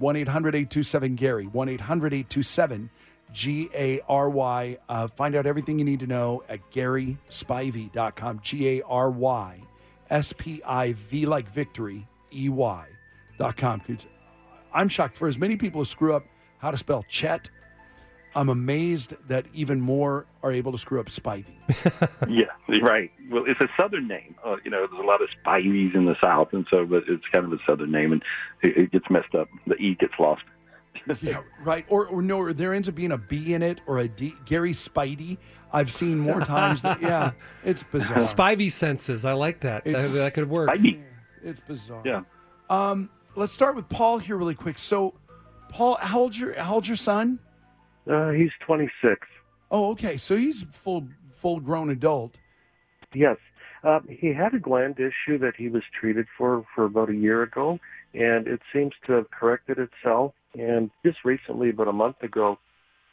Yes. One 827 Gary. One 827 G A R Y. Uh, find out everything you need to know at GarySpivey.com. G A R Y S P I V like victory E Y dot com. 'Cause I'm shocked for as many people who screw up how to spell Chet. I'm amazed that even more are able to screw up Spivey. yeah, right. Well, it's a southern name. Uh, you know, there's a lot of Spiveys in the South, and so, but it's kind of a southern name, and it, it gets messed up. The E gets lost. yeah, right. Or, or no, or there ends up being a B in it or a D. Gary Spidey. I've seen more times. That, yeah, it's bizarre. Spivey senses. I like that. That, It's- that could work. It's bizarre. Yeah. Um, let's start with Paul here really quick. So, Paul, how old's your how old's your son? Uh, he's 26. Oh, okay. So he's full full grown adult. Yes. Uh, he had a gland issue that he was treated for for about a year ago, and it seems to have corrected itself. And just recently, about a month ago,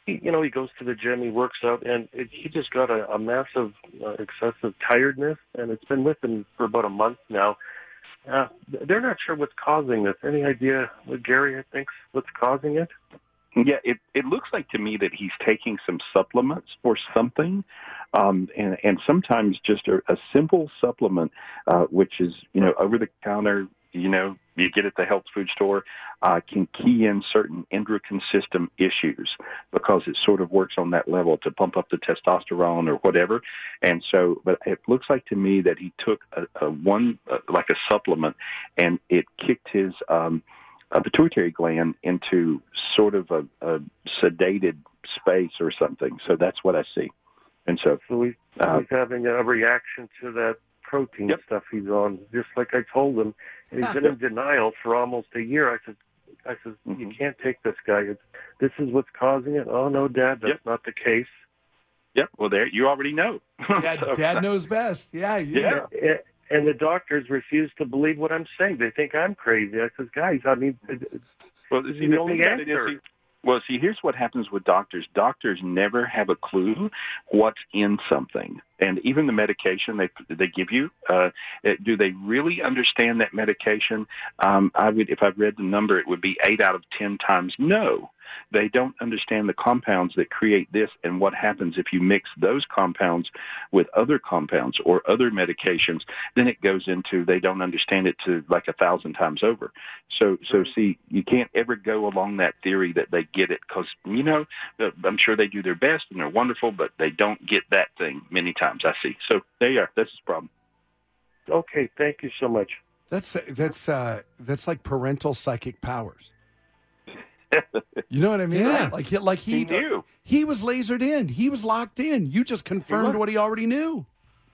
he, you know, he goes to the gym, he works out, and it, he just got a, a massive uh, excessive tiredness, and it's been with him for about a month now. Uh, they're not sure what's causing this. Any idea what Gary thinks what's causing it? Yeah, it it looks like to me that he's taking some supplements for something, um, and and sometimes just a, a simple supplement, uh, which is you know over the counter, you know you get at the health food store, uh, can key in certain endocrine system issues because it sort of works on that level to pump up the testosterone or whatever, and so but it looks like to me that he took a, a one uh, like a supplement, and it kicked his. Um, a pituitary gland into sort of a, a sedated space or something. So that's what I see. And so, So he, uh, he's having a reaction to that protein stuff he's on, just like I told him. And he's been in denial for almost a year. I said, I said, Mm-hmm. you can't take this guy. It's, this is what's causing it. Oh no, Dad, that's not the case. yep. Well, there you already know. Dad, So- Dad knows best. Yeah, Yeah. A- And the doctors refuse to believe what I'm saying. They think I'm crazy. I said, guys, I mean, Well, the see, the only it is, answer. see, well, see, here's what happens with doctors. Doctors never have a clue what's in something, and even the medication they they give you, uh, do they really understand that medication? Um, I would, if I read the number, it would be eight out of ten times no. They don't understand the compounds that create this and what happens if you mix those compounds with other compounds or other medications. Then it goes into they don't understand it to like a thousand times over. So, so see, you can't ever go along that theory that they get it because you know I'm sure they do their best and they're wonderful, but they don't get that thing many times. I see. So there you are. That's the problem. okay, thank you so much. That's that's uh, that's like parental psychic powers. You know what I mean? Yeah. Like he, like he, He knew. He was lasered in. He was locked in. You just confirmed was. what he already knew.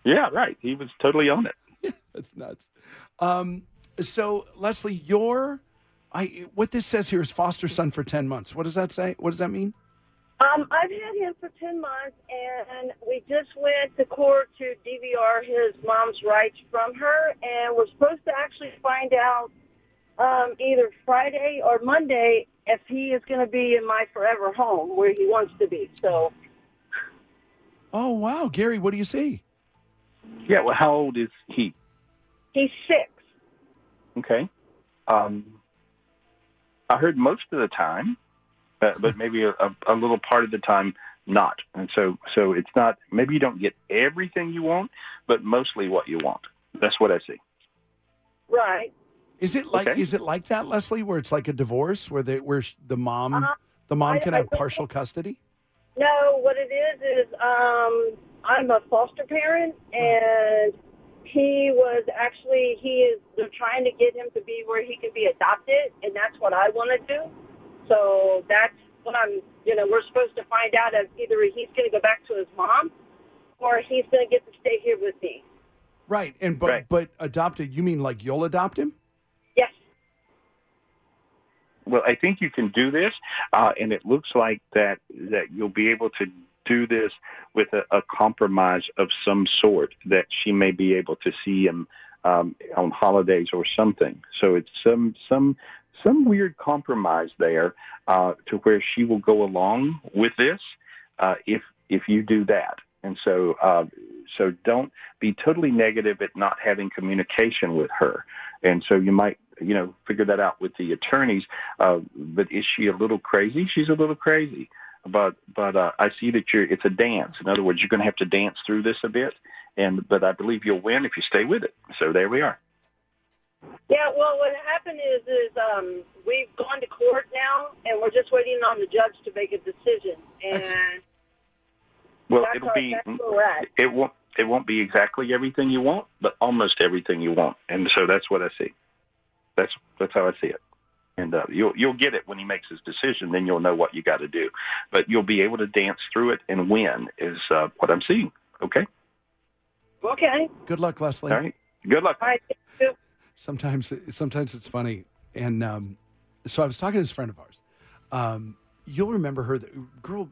Yeah, right. He was totally on it. That's nuts. Um, so Leslie, your I what this says here is foster son for ten months. What does that say? What does that mean? Um, I've had him for 10 months, and we just went to court to TPR his mom's rights from her, and we're supposed to actually find out um, either Friday or Monday if he is going to be in my forever home where he wants to be. So Oh wow, Gary, what do you see? Yeah. Well, how old is he? he's six. Okay. Um, I heard most of the time, uh, but maybe a, a, a little part of the time not. And so, so it's not. Maybe you don't get everything you want, but mostly what you want. That's what I see. Right. Is it like Okay. is it like that, Leslie, where it's like a divorce where the where the mom Uh, the mom I- can I have think- partial custody? No, what it is is um, I'm a foster parent, and he was actually he is they're trying to get him to be where he can be adopted, and that's what I want to do. So that's what I'm, you know, we're supposed to find out if either he's going to go back to his mom or he's going to get to stay here with me. Right. And but Right. but adopted, you mean like you'll adopt him? Well, I think you can do this, uh, and it looks like that that you'll be able to do this with a, a compromise of some sort. That she may be able to see him um, on holidays or something. So it's some some some weird compromise there uh, to where she will go along with this uh, if if you do that. And so uh, so don't be totally negative at not having communication with her. And so you might you know figure that out with the attorneys. Uh, but is she a little crazy? She's a little crazy. But but uh, I see that you're. It's a dance. In other words, you're going to have to dance through this a bit. And but I believe you'll win if you stay with it. So there we are. Yeah, well, what happened is, is um, we've gone to court now, and we're just waiting on the judge to make a decision. And Excellent. Well, that's, it'll our, be. that's where we're at. It won't. It won't be exactly everything you want, but almost everything you want. And so that's what I see. That's that's how I see it. And uh, you'll you'll get it when he makes his decision. Then you'll know what you got to do. But you'll be able to dance through it and win. Is uh, what I'm seeing. Okay. Okay. Good luck, Leslie. All right. Good luck. All right. Sometimes sometimes it's funny. And um, so I was talking to this friend of ours. Um, you'll remember her, the girl.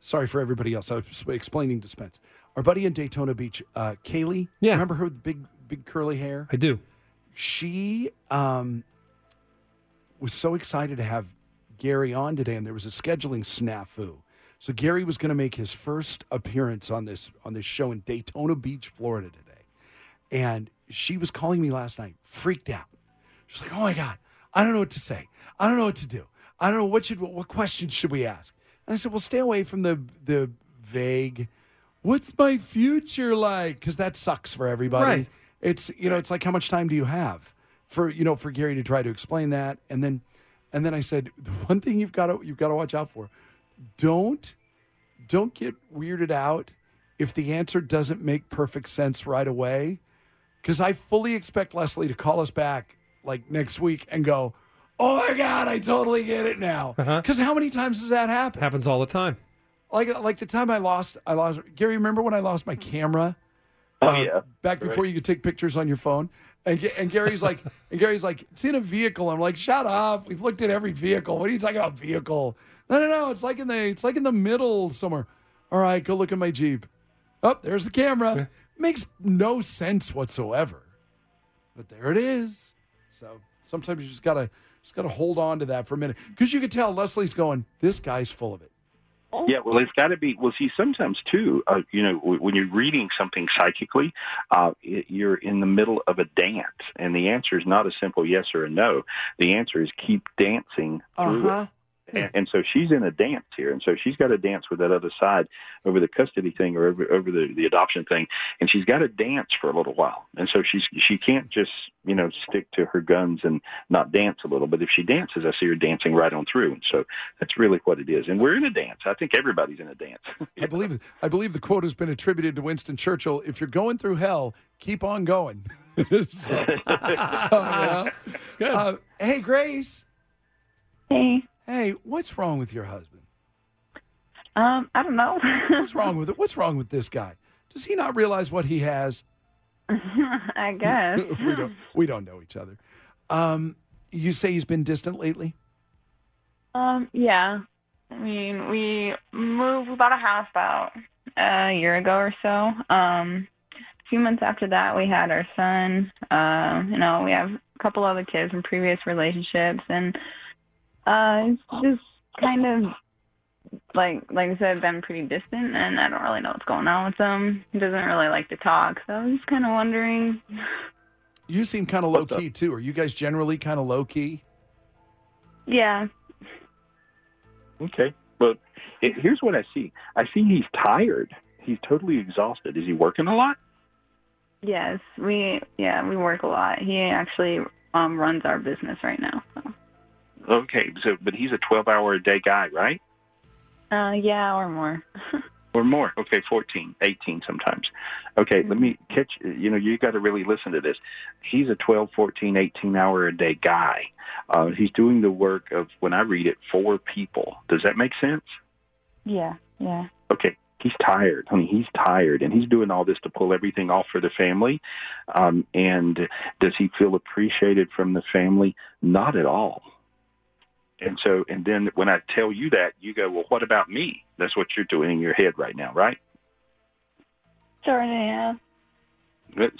Sorry for everybody else. I was explaining to Spence. Our buddy in Daytona Beach, uh, Kaylee. Yeah. Remember her with the big big curly hair? I do. She um, was so excited to have Gary on today, and there was a scheduling snafu. So Gary was going to make his first appearance on this on this show in Daytona Beach, Florida today, and she was calling me last night, freaked out. She's like, "Oh my god, I don't know what to say. I don't know what to do. I don't know what should what questions should we ask." And I said, "Well, stay away from the the vague. What's my future like? Because that sucks for everybody." Right. It's you know, it's like how much time do you have for you know for Gary to try to explain that, and then and then I said the one thing you've got to you've got to watch out for, don't don't get weirded out if the answer doesn't make perfect sense right away, because I fully expect Leslie to call us back like next week and go, oh my god, I totally get it now. Uh-huh. Because how many times does that happen? Happens all the time. Like like the time I lost I lost Gary. Remember when I lost my camera? Oh uh, yeah. back before you could take pictures on your phone. And, and Gary's like, and Gary's like, it's in a vehicle. I'm like, shut up. We've looked at every vehicle. What are you talking about vehicle? No, no, no. It's like in the, it's like in the middle somewhere. All right, go look at my Jeep. Oh, there's the camera. Makes no sense whatsoever. But there it is. So sometimes you just gotta, just gotta hold on to that for a minute because you could tell Leslie's going, this guy's full of it. Yeah, well, it's got to be. Well, see, sometimes too, uh, you know, w- when you're reading something psychically, uh, it, you're in the middle of a dance, and the answer is not a simple yes or a no. The answer is keep dancing Uh through huh. It. And, and so she's in a dance here, and so she's got to dance with that other side over the custody thing or over, over the, the adoption thing, and she's got to dance for a little while. And so she's she can't just you know stick to her guns and not dance a little. But if she dances, I see her dancing right on through. And so that's really what it is. And we're in a dance. I think everybody's in a dance. I believe I believe the quote has been attributed to Winston Churchill. If you're going through hell, keep on going. so, so, you know. good. Uh, hey, Grace. Hey, Hey, what's wrong with your husband? um, I don't know. What's wrong with it? What's wrong with this guy? Does he not realize what he has? I guess. we don't. We don't know each other. Um, you say he's been distant lately. Um, yeah. I mean, we moved, we bought a house about a year ago or so. Um, a few months after that, we had our son. Um, you know, we have a couple other kids from previous relationships, and uh, it's just kind of like, like I said, been pretty distant, and I don't really know what's going on with him. He doesn't really like to talk, so I was just kind of wondering. You seem kind of low key too. Are you guys generally kind of low key? Yeah, Okay. But it, here's what I see. I see he's tired. He's totally exhausted. Is he working a lot? Yes, we yeah we work a lot. He actually um runs our business right now. So. Okay. So, but he's a 12 hour a day guy, right? Uh yeah, or more. or more. Okay, 14, 18 sometimes. Okay, let me catch, you know, you got to really listen to this. He's a 12, 14, 18 hour a day guy. Uh, he's doing the work of, when I read it, four people. Does that make sense? Yeah, yeah. Okay, he's tired. I mean, he's tired, and he's doing all this to pull everything off for the family. Um, and does he feel appreciated from the family? Not at all. And so, and then when I tell you that, you go, well, what about me? That's what you're doing in your head right now, right? Sort of, yeah.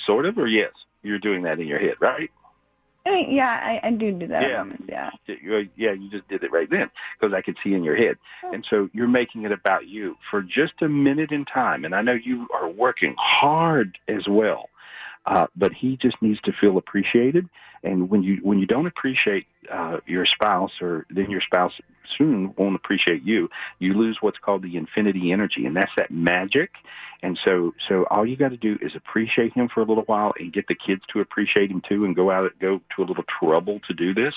Sort of, or yes, you're doing that in your head, right? I mean, yeah, I, I do do that. Yeah. moments, yeah. You- Yeah, you just did it right then because I could see in your head. And so you're making it about you for just a minute in time. And I know you are working hard as well. Uh, but he just needs to feel appreciated. And when you when you don't appreciate uh, your spouse, or then your spouse soon won't appreciate you, you lose what's called the infinity energy, and that's that magic. And so so all you got to do is appreciate him for a little while, and get the kids to appreciate him too, and go out go to a little trouble to do this.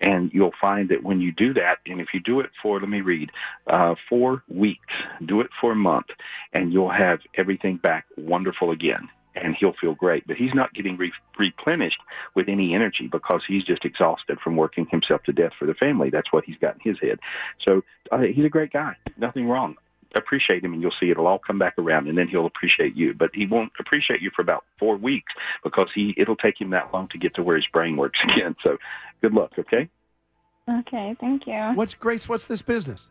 And you'll find that when you do that, and if you do it for let me read uh, four weeks, do it for a month, and you'll have everything back wonderful again and he'll feel great. But he's not getting re- replenished with any energy because he's just exhausted from working himself to death for the family. That's what he's got in his head. So uh, he's a great guy. Nothing wrong. Appreciate him, and you'll see it'll all come back around, and then he'll appreciate you. But he won't appreciate you for about four weeks because he it'll take him that long to get to where his brain works again. So good luck. Okay. Okay, thank you. What's Grace? What's this business?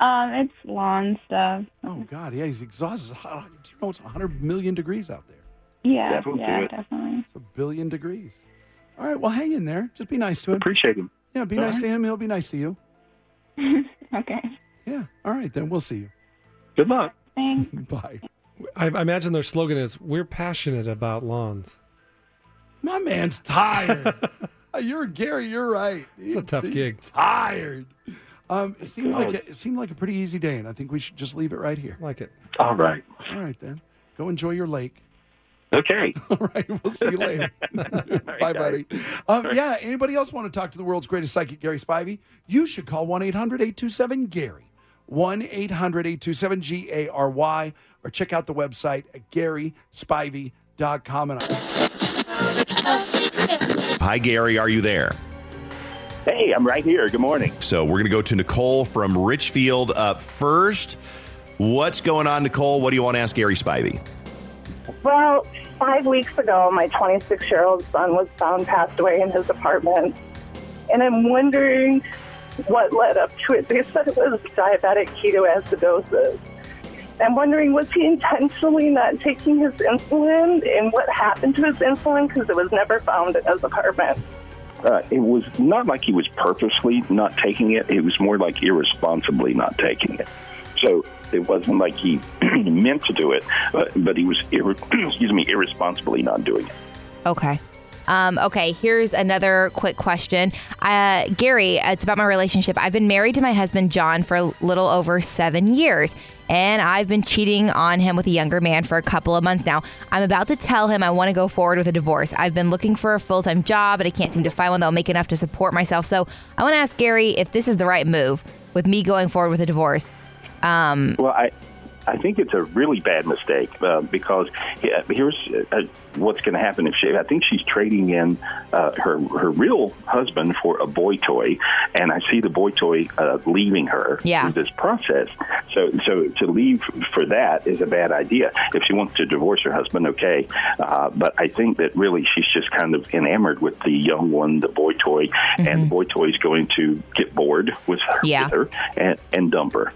Um, it's lawn stuff. Oh God, yeah, he's exhausted. Do you know it's 100 million degrees out there? Yeah, That will yeah, it. definitely. It's a billion degrees. All right, well, hang in there. Just be nice to him. Appreciate him. Yeah, be All nice right. to him. He'll be nice to you. okay, Yeah. All right, then we'll see you. Good luck. thanks. Bye. I, I imagine their slogan is "We're passionate about lawns." My man's tired. You're Gary. You're right. It's a tough He's gig. Tired. Um, it seemed like a, it seemed like a pretty easy day, and I think we should just leave it right here. Like it. All right. All right, then. Go enjoy your lake. Okay. All right, we'll see you later. Bye, buddy. Um, yeah, anybody else want to talk to the world's greatest psychic, Gary Spivey? You should call 1 800 827 Gary. 1 800 827 G A R Y, or check out the website at GarySpivey.com. And Hi, Gary. Are you there? Hey, I'm right here. Good morning. So we're going to go to Nicole from Richfield up first. What's going on, Nicole? What do you want to ask Gary Spivey? Well, five weeks ago, my 26 year old son was found passed away in his apartment. And I'm wondering what led up to it. They said it was diabetic ketoacidosis. I'm wondering, was he intentionally not taking his insulin? And what happened to his insulin? Because it was never found in his apartment. Uh, it was not like he was purposely not taking it. It was more like irresponsibly not taking it. So it wasn't like he meant to do it, but, but he was, irre- excuse me, irresponsibly not doing it. Okay. Um, okay, here's another quick question. Uh, Gary, it's about my relationship. I've been married to my husband, John, for a little over seven years, and I've been cheating on him with a younger man for a couple of months now. I'm about to tell him I want to go forward with a divorce. I've been looking for a full time job, but I can't seem to find one that will make enough to support myself. So I want to ask Gary if this is the right move with me going forward with a divorce. Um, Well, I, I think it's a really bad mistake uh, because yeah, here's uh, what's going to happen if she. I think she's trading in uh, her her real husband for a boy toy, and I see the boy toy uh, leaving her Yeah. through this process. So, so to leave for that is a bad idea. If she wants to divorce her husband, okay, uh, but I think that really she's just kind of enamored with the young one, the boy toy, and the boy toy is going to get bored with her, Yeah. with her and, and dump her.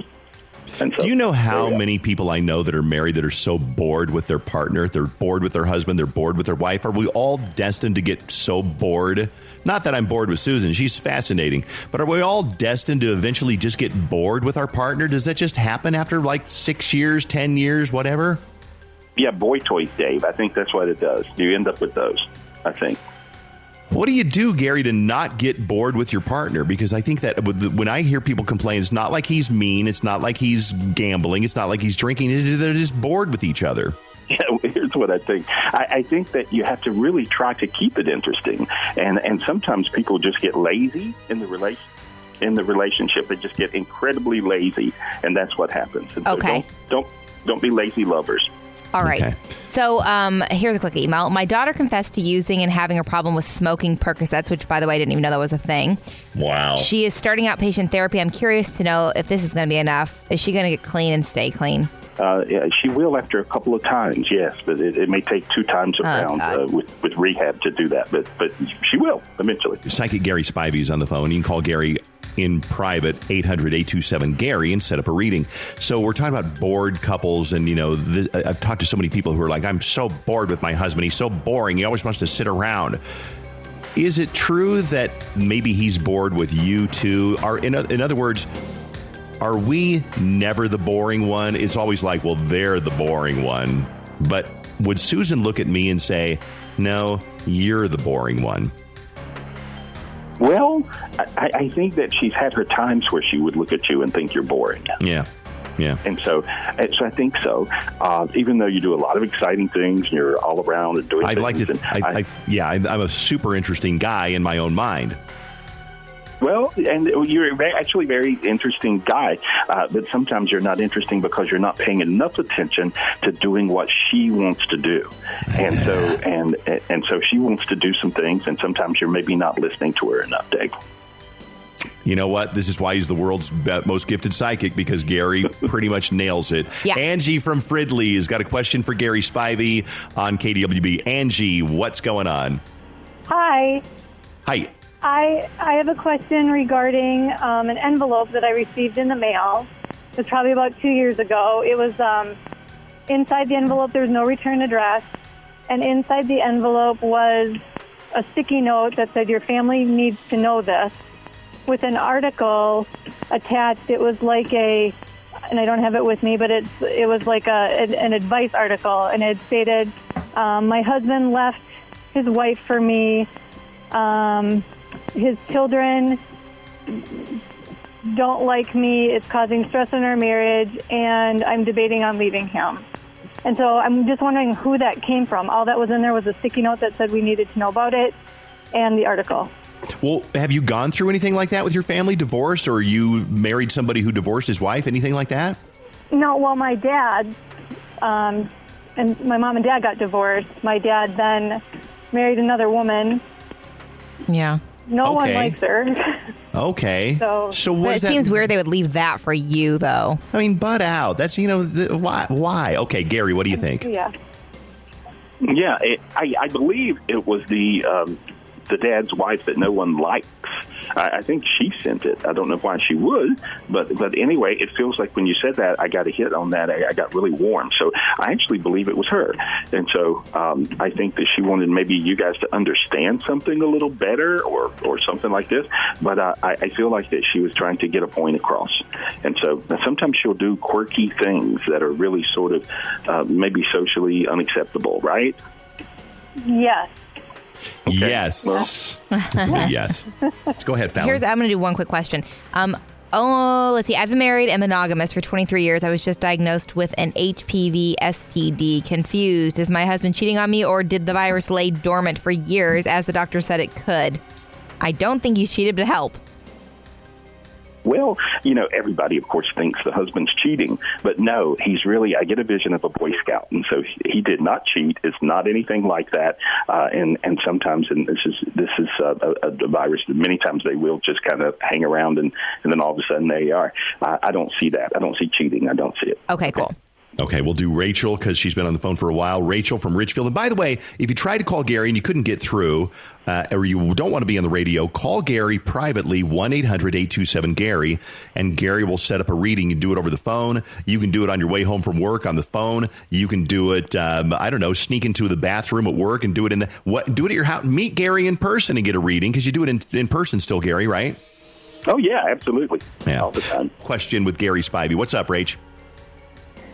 And so, Do you know how go. many people I know that are married that are so bored with their partner? They're bored with their husband, they're bored with their wife. Are we all destined to get so bored? Not that I'm bored with Susan, she's fascinating, but are we all destined to eventually just get bored with our partner? Does that just happen after like six years, 10 years, whatever? Yeah, boy toys, Dave. I think that's what it does. You end up with those. I think. What do you do, Gary, to not get bored with your partner? Because I think that when I hear people complain, it's not like he's mean, it's not like he's gambling, it's not like he's drinking. They're just bored with each other. Yeah, here's what I think. I, I think that you have to really try to keep it interesting, and and sometimes people just get lazy in the relation. in the relationship. They just get incredibly lazy, and that's what happens. And so Okay. Don't, don't don't be lazy lovers. All right. Okay. So um, here's a quick email. My daughter confessed to using and having a problem with smoking Percocets, which, by the way, I didn't even know that was a thing. Wow. She is starting outpatient therapy. I'm curious to know if this is going to be enough. Is she going to get clean and stay clean? Uh, yeah, she will after a couple of times, yes, but it, it may take two times Oh, around uh, with, with rehab to do that. But but she will eventually. Psychic Gary Spivey is on the phone. You can call Gary in private, 800 827 Gary, and set up a reading. So, we're talking about bored couples, and you know, I've talked to so many people who are like, I'm so bored with my husband. He's so boring. He always wants to sit around. Is it true that maybe he's bored with you too? Are in, in other words, are we never the boring one? It's always like, well, they're the boring one. But would Susan look at me and say, no, you're the boring one? Well, I, I think that she's had her times where she would look at you and think you're boring. Yeah. Yeah. And so, and so I think so. Uh, even though you do a lot of exciting things and you're all around and doing I'd things. like to. I, I, yeah, I'm a super interesting guy in my own mind. Well, and you're very, actually a very interesting guy, uh, but sometimes you're not interesting because you're not paying enough attention to doing what she wants to do, and so and and so she wants to do some things, and sometimes you're maybe not listening to her enough, Dave. You know what? This is why he's the world's most gifted psychic because Gary pretty much nails it. Yeah. Angie from Fridley has got a question for Gary Spivey on KDWB. Angie, what's going on? Hi. Hi. I I have a question regarding um, an envelope that I received in the mail. It was probably about two years ago. It was um, inside the envelope. There was no return address, and inside the envelope was a sticky note that said, "Your family needs to know this." With an article attached, it was like a, and I don't have it with me, but it's it was like a an, advice article, and it stated, um, "My husband left his wife for me." Um, his children don't like me. It's causing stress in our marriage, and I'm debating on leaving him. And so I'm just wondering who that came from. All that was in there was a sticky note that said we needed to know about it and the article. Well, have you gone through anything like that with your family? Divorce, or you married somebody who divorced his wife? Anything like that? No, well, my dad um, and my mom and dad got divorced. My dad then married another woman. Yeah. No one likes her. Okay. So- so But what it seems weird they would leave that for you, though. I mean, butt out. That's you know the, why? Why? Okay, Gary, what do you think? yeah. Yeah, it, I, I believe it was the um, the dad's wife that no one likes. I, I think she sent it. I don't know why she would, but but anyway, it feels like when you said that, I got a hit on that. I, I got really warm. So I actually believe it was her, and so um, I think that she wanted maybe you guys to understand something a little better, or or something like this. But uh, I, I feel like that she was trying to get a point across, and so sometimes she'll do quirky things that are really sort of uh, maybe socially unacceptable, right? Yes. Yes. yes. Let's go ahead, Fallon. Here's I'm going to do one quick question. Um, oh, let's see. I've been married and monogamous for 23 years. I was just diagnosed with an HPV STD. Confused. Is my husband cheating on me, or did the virus lay dormant for years, as the doctor said it could? I don't think he's cheated, but help. Well, you know, everybody, of course, thinks the husband's cheating, but no, he's really. I get a vision of a Boy Scout, and so he, did not cheat. It's not anything like that. Uh, and and sometimes, and this is this is uh, a, a virus. that Many times they will just kind of hang around, and and then all of a sudden they are. I, I don't see that. I don't see cheating. I don't see it. Okay, cool. Okay, we'll do Rachel because she's been on the phone for a while. Rachel from Richfield. And by the way, if you tried to call Gary and you couldn't get through, uh, or you don't want to be on the radio, call Gary privately, 1 800 827 Gary, and Gary will set up a reading. You do it over the phone. You can do it on your way home from work on the phone. You can do it, um, I don't know, sneak into the bathroom at work and do it in the, what, do it at your house. Meet Gary in person and get a reading because you do it in, in person still, Gary, right? Oh yeah, absolutely. Yeah. All the time. Question with Gary Spivey. What's up, Rach?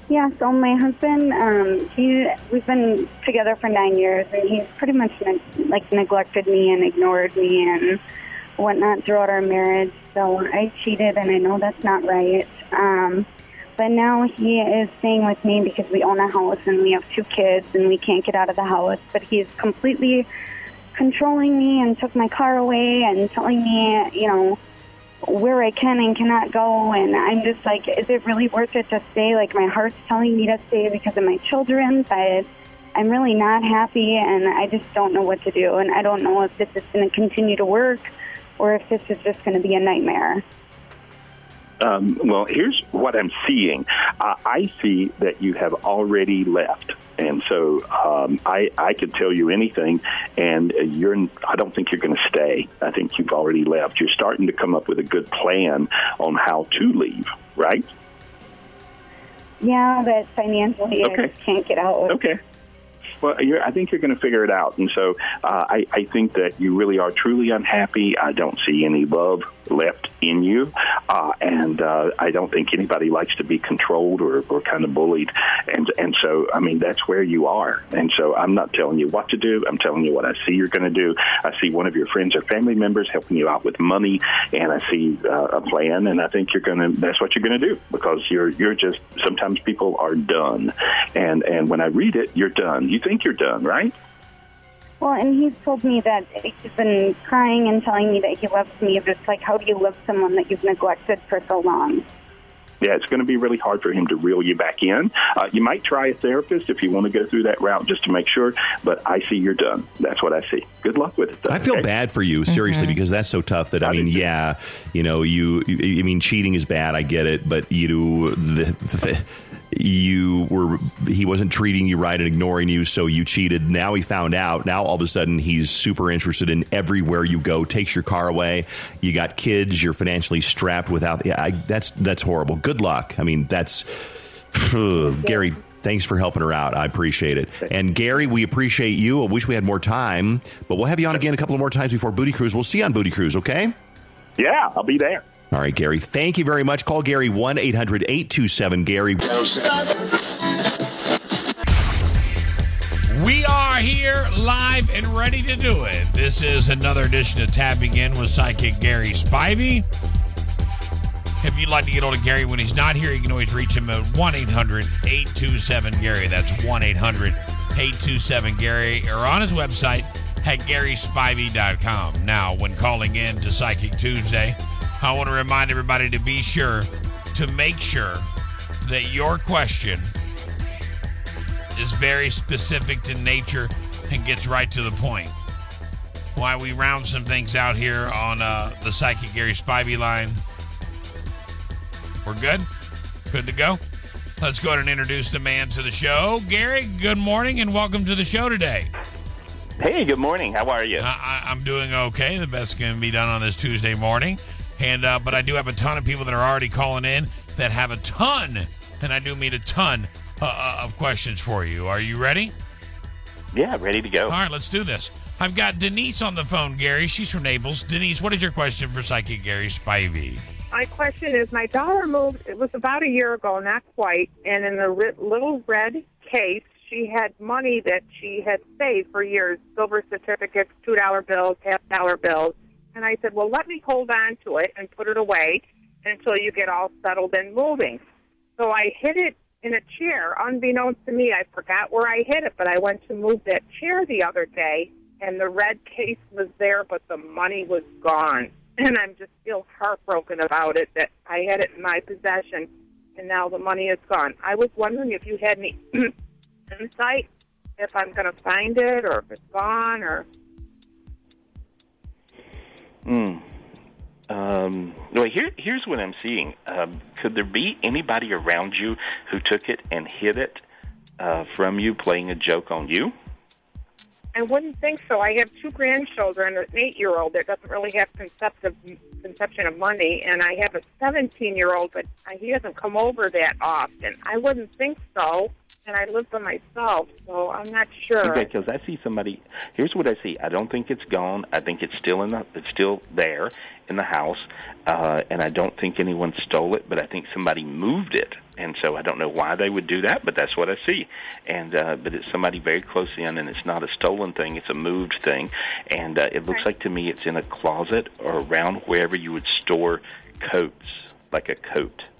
Yeah, so my husband, um, he we've been together for nine years, and he's pretty much ne- like neglected me and ignored me and whatnot throughout our marriage. So I cheated, and I know that's not right. Um, but now he is staying with me because we own a house and we have two kids, and we can't get out of the house. But he's completely controlling me and took my car away and telling me, you know, where I can and cannot go. And I'm just like, is it really worth it to stay? Like, my heart's telling me to stay because of my children, but I'm really not happy, and I just don't know what to do. And I don't know if this is going to continue to work or if this is just going to be a nightmare. Um, well, here's what I'm seeing. Uh, I see that you have already left. And so um, I, I could tell you anything, and you're. I don't think you're going to stay. I think you've already left. You're starting to come up with a good plan on how to leave, right? Yeah, but financially, I just can't get out. Okay. Well, you're, I think you're going to figure it out. And so uh, I, I think that you really are truly unhappy. I don't see any love left in you. Uh, and uh, I don't think anybody likes to be controlled or, or kind of bullied. And, and so, I mean, that's where you are. And so I'm not telling you what to do. I'm telling you what I see you're going to do. I see one of your friends or family members helping you out with money, and I see uh, a plan. And I think you're going to, that's what you're going to do because you're, you're just, sometimes people are done. And, and when I read it, you're done. You think you're done, right? Well, and he's told me that he's been crying and telling me that he loves me. Just like, how do you love someone that you've neglected for so long? Yeah, it's going to be really hard for him to reel you back in. Uh, you might try a therapist if you want to go through that route just to make sure, but I see you're done. That's what I see. Good luck with it. Though, I feel okay? bad for you, seriously, Mhm. because that's so tough. That I mean, yeah, you know, you. I mean, cheating is bad. I get it, but you, do the, the, you were. He wasn't treating you right and ignoring you, so you cheated. Now he found out. Now all of a sudden he's super interested in everywhere you go. Takes your car away. You got kids. You're financially strapped without. Yeah, I, that's that's horrible. Good luck. I mean, that's Gary. Thanks for helping her out. I appreciate it. And Gary, we appreciate you. I wish we had more time, but we'll have you on again a couple of more times before Booty Cruise. We'll see you on Booty Cruise, okay? Yeah, I'll be there. All right, Gary. Thank you very much. Call Gary 1 800 827 Gary. We are here live and ready to do it. This is another edition of Tapping In with Psychic Gary Spivey. If you'd like to get hold of Gary when he's not here, you can always reach him at 1 800 827 Gary. That's 1 800 827 Gary or on his website at GarySpivey.com. Now, when calling in to Psychic Tuesday, I want to remind everybody to be sure to make sure that your question is very specific to nature and gets right to the point. Why we round some things out here on uh, the Psychic Gary Spivey line. We're good? Good to go? Let's go ahead and introduce the man to the show. Gary, good morning and welcome to the show today. Hey, good morning. How are you? I, I, I'm doing okay. The best can be done on this Tuesday morning. And uh, but I do have a ton of people that are already calling in that have a ton, and I do mean a ton uh, uh, of questions for you. Are you ready? Yeah, ready to go. All right, let's do this. I've got Denise on the phone, Gary. She's from Naples. Denise, what is your question for Psychic Gary Spivey? My question is my daughter moved, it was about a year ago, not quite, and in the ri- little red case, she had money that she had saved for years silver certificates, $2 bills, half dollar bills. And I said, well, let me hold on to it and put it away until you get all settled and moving. So I hid it in a chair. Unbeknownst to me, I forgot where I hid it, but I went to move that chair the other day, and the red case was there, but the money was gone. And I'm just still heartbroken about it that I had it in my possession, and now the money is gone. I was wondering if you had any insight if I'm going to find it or if it's gone or. Hmm. Um, well, here, here's what I'm seeing. Um, could there be anybody around you who took it and hid it uh, from you, playing a joke on you? I wouldn't think so. I have two grandchildren, an eight-year-old that doesn't really have conceptive conception of money, and I have a seventeen-year-old, but he doesn't come over that often. I wouldn't think so, and I live by myself, so I'm not sure. Because I see somebody. Here's what I see. I don't think it's gone. I think it's still in the. It's still there in the house, uh, and I don't think anyone stole it. But I think somebody moved it, and so I don't know why they would do that. But that's what I see. And uh, but it's somebody very close in, and it's not a stolen thing. It's a moved thing, and uh, it looks like to me it's in a closet or around wherever you would store coats, like a coat.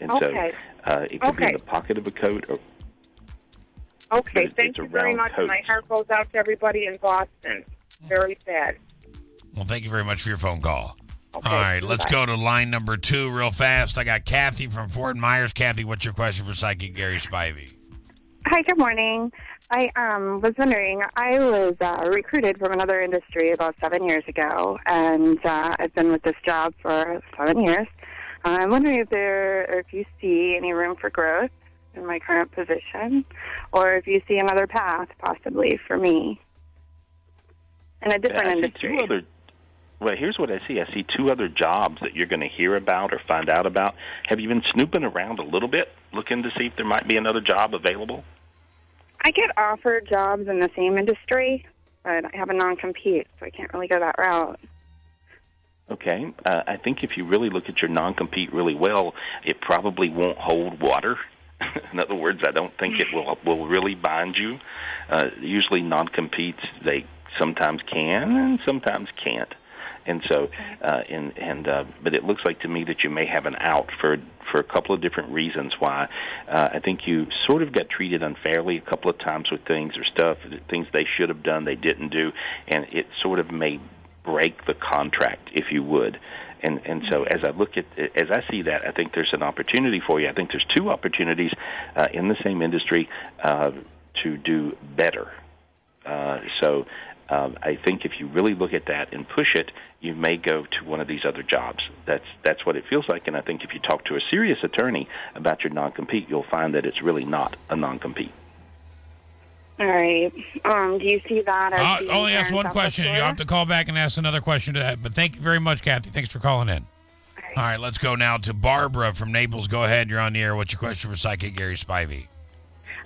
And Okay. so uh, it could be in the pocket of a coat or Okay, But it- thank it's you very much. coat. My heart goes out to everybody in Boston. Very sad. Well, thank you very much for your phone call. All right, let's go to line number two real fast. I got Kathy from Fort Myers. Kathy, what's your question for Psychic Gary Spivey? Hi, good morning. I um, was wondering, I was uh, recruited from another industry about seven years ago, and uh, I've been with this job for seven years. Uh, I'm wondering if there, or if you see any room for growth in my current position, or if you see another path possibly for me in a different see industry. two other. Well, here's what I see. I see two other jobs that you're going to hear about or find out about. Have you been snooping around a little bit, looking to see if there might be another job available? I get offered jobs in the same industry, but I have a non-compete, so I can't really go that route. Okay. Uh, I think if you really look at your non-compete really well, it probably won't hold water. In other words, I don't think it will will really bind you. Uh, usually, non-competes they sometimes can and sometimes can't. And so, uh, and and uh, but it looks like to me that you may have an out for for a couple of different reasons. Why uh, I think you sort of got treated unfairly a couple of times with things or stuff, things they should have done they didn't do, and it sort of may break the contract, if you would. And and so as I look at as I see that, I think there's an opportunity for you. I think there's two opportunities uh, in the same industry uh, to do better. Uh, so um, I think if you really look at that and push it, you may go to one of these other jobs. That's that's what it feels like. And I think if you talk to a serious attorney about your non-compete, you'll find that it's really not a non-compete. All right. Um, do you see that as Uh, only fair ask one question. You self-assured? have to call back and ask another question to that. But thank you very much, Kathy. Thanks for calling in. All right, let's go now to Barbara from Naples. Go ahead. You're on the air. What's your question for Psychic Gary Spivey?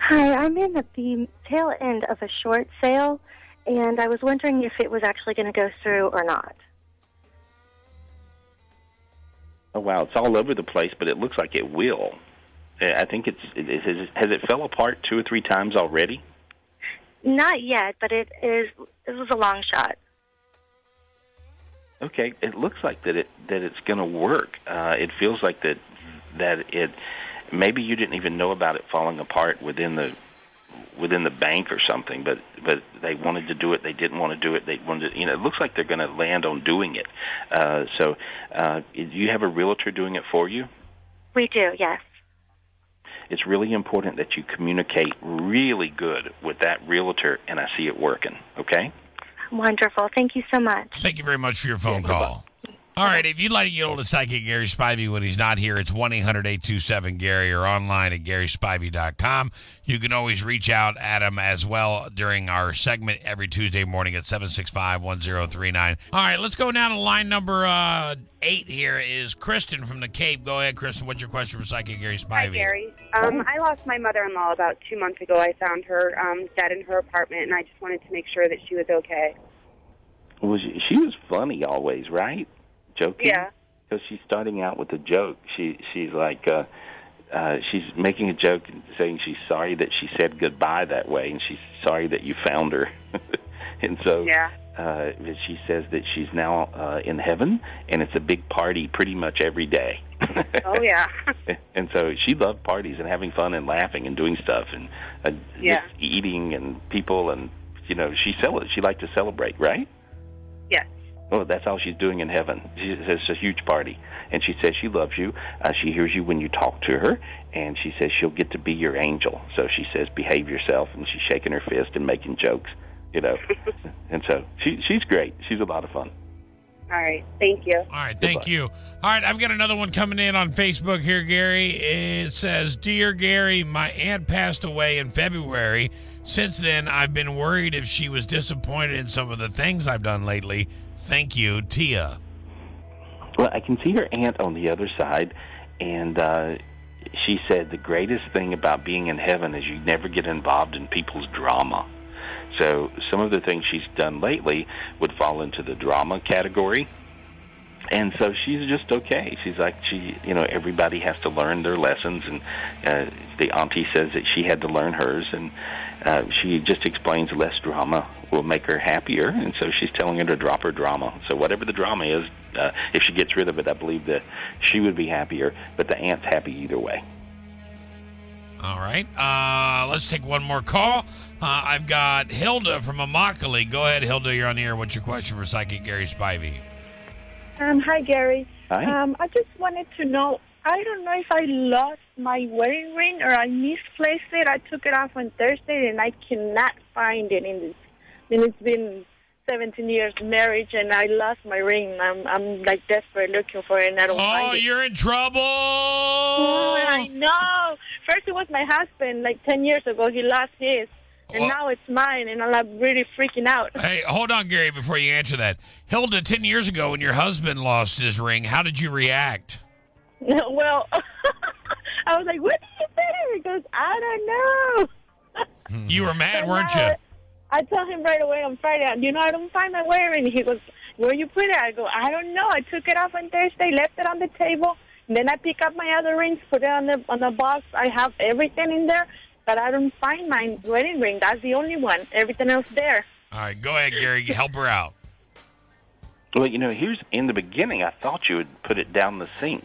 Hi, I'm in at the tail end of a short sale, and I was wondering if it was actually going to go through or not. Oh wow, it's all over the place, but it looks like it will. I think it's it, it, has, has it fell apart two or three times already. Not yet, but it is. It was a long shot. Okay, it looks like that it that it's going to work. Uh, it feels like that that it maybe you didn't even know about it falling apart within the within the bank or something, but but they wanted to do it. They didn't want to do it. They wanted, to, you know. It looks like they're going to land on doing it. Uh, so, uh, do you have a realtor doing it for you? We do, yes. It's really important that you communicate really good with that realtor, and I see it working. Okay. Wonderful. Thank you so much. Thank you very much for your phone call. All right, if you'd like to get hold of Psychic Gary Spivey when he's not here, it's 1 800 827 Gary or online at GarySpivey.com. You can always reach out at him as well during our segment every Tuesday morning at 765 1039. All right, let's go down to line number uh, eight here is Kristen from the Cape. Go ahead, Kristen. What's your question for Psychic Gary Spivey? Hi, Gary. Um, I lost my mother-in-law about two months ago. I found her um, dead in her apartment, and I just wanted to make sure that she was okay. Well, she, she was funny always, right? Joking. Yeah. Because she's starting out with a joke. She she's like uh, uh, she's making a joke and saying she's sorry that she said goodbye that way, and she's sorry that you found her. and so Yeah. uh, she says that she's now uh, in heaven, and it's a big party pretty much every day. Oh yeah. and so she loved parties and having fun and laughing and doing stuff and uh, Yeah. just eating and people and you know she cel- she liked to celebrate, right? Yes. Oh, that's all she's doing in heaven. She says it's a huge party, and she says she loves you. Uh, she hears you when you talk to her, and she says she'll get to be your angel. So she says, behave yourself, and she's shaking her fist and making jokes, you know. and so she she's great. She's a lot of fun. All right. Thank you. All right, thank you. All right, I've got another one coming in on Facebook here, Gary. It says, Dear Gary, my aunt passed away in February. Since then, I've been worried if she was disappointed in some of the things I've done lately. Thank you, Tia. Well, I can see her aunt on the other side, and uh, she said the greatest thing about being in heaven is you never get involved in people's drama. So some of the things she's done lately would fall into the drama category. And so she's just okay. She's like she, you know, everybody has to learn their lessons, and uh, the auntie says that she had to learn hers, and uh, she just explains less drama will make her happier, and so she's telling her to drop her drama. So whatever the drama is, uh, if she gets rid of it, I believe that she would be happier. But the aunt's happy either way. All right, uh, let's take one more call. Uh, I've got Hilda from Immokalee. Go ahead, Hilda. You're on the air. What's your question for Psychic Gary Spivey? Um, hi, Gary. Hi. Um, I just wanted to know. I don't know if I lost my wedding ring or I misplaced it. I took it off on Thursday and I cannot find it. In this, and it's been 17 years marriage and I lost my ring. I'm I'm like desperate looking for it and I don't Oh, find it. you're in trouble. Oh, I know. First it was my husband. Like 10 years ago, he lost his, and Well- now it's mine, and I'm like, really freaking out. Hey, hold on, Gary, before you answer that. Hilda, 10 years ago when your husband lost his ring, how did you react? well, I was like, what did you say? He goes, I don't know. You were mad, weren't you? I tell him right away on Friday, you know, I don't find my wedding ring. He goes, where you put it? I go, I don't know. I took it off on Thursday, left it on the table. And then I pick up my other rings, put it on the on the box. I have everything in there, but I don't find my wedding ring. That's the only one. Everything else there. All right, go ahead, Gary. Help her out. Well, you know, here's in the beginning. I thought you would put it down the sink,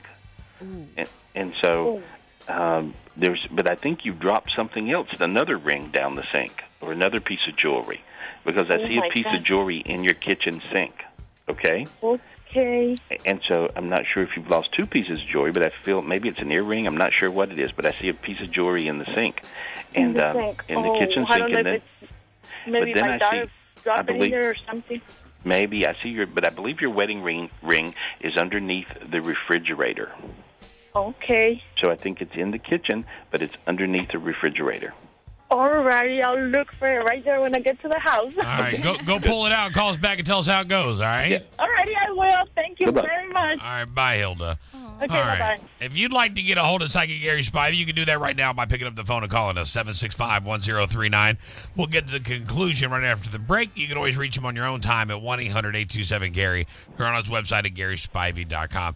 and, and so um, there's. But I think you dropped something else, another ring down the sink, or another piece of jewelry, because I Oh see a piece God. of jewelry in your kitchen sink. Okay, Okay. and so I'm not sure if you've lost two pieces of jewelry, but I feel maybe it's an earring. I'm not sure what it is, but I see a piece of jewelry in the sink, In and the um, sink. in the oh, kitchen I sink, and then maybe but then my I daughter see- dropped I it in there or something. maybe I see your, but I believe your wedding ring ring is underneath the refrigerator. Okay. So I think it's in the kitchen, but it's underneath the refrigerator. Alrighty, I'll look for it right there when I get to the house. All right, go go pull it out. Call us back and tell us how it goes. All right. Alrighty, I will. Thank you Goodbye. very much. All right, bye, Hilda. Okay, All right. bye-bye. If you'd like to get a hold of Psychic Gary Spivey, you can do that right now by picking up the phone and calling us 765 1039. We'll get to the conclusion right after the break. You can always reach him on your own time at 1 800 827 Gary or on his website at GarySpivey.com.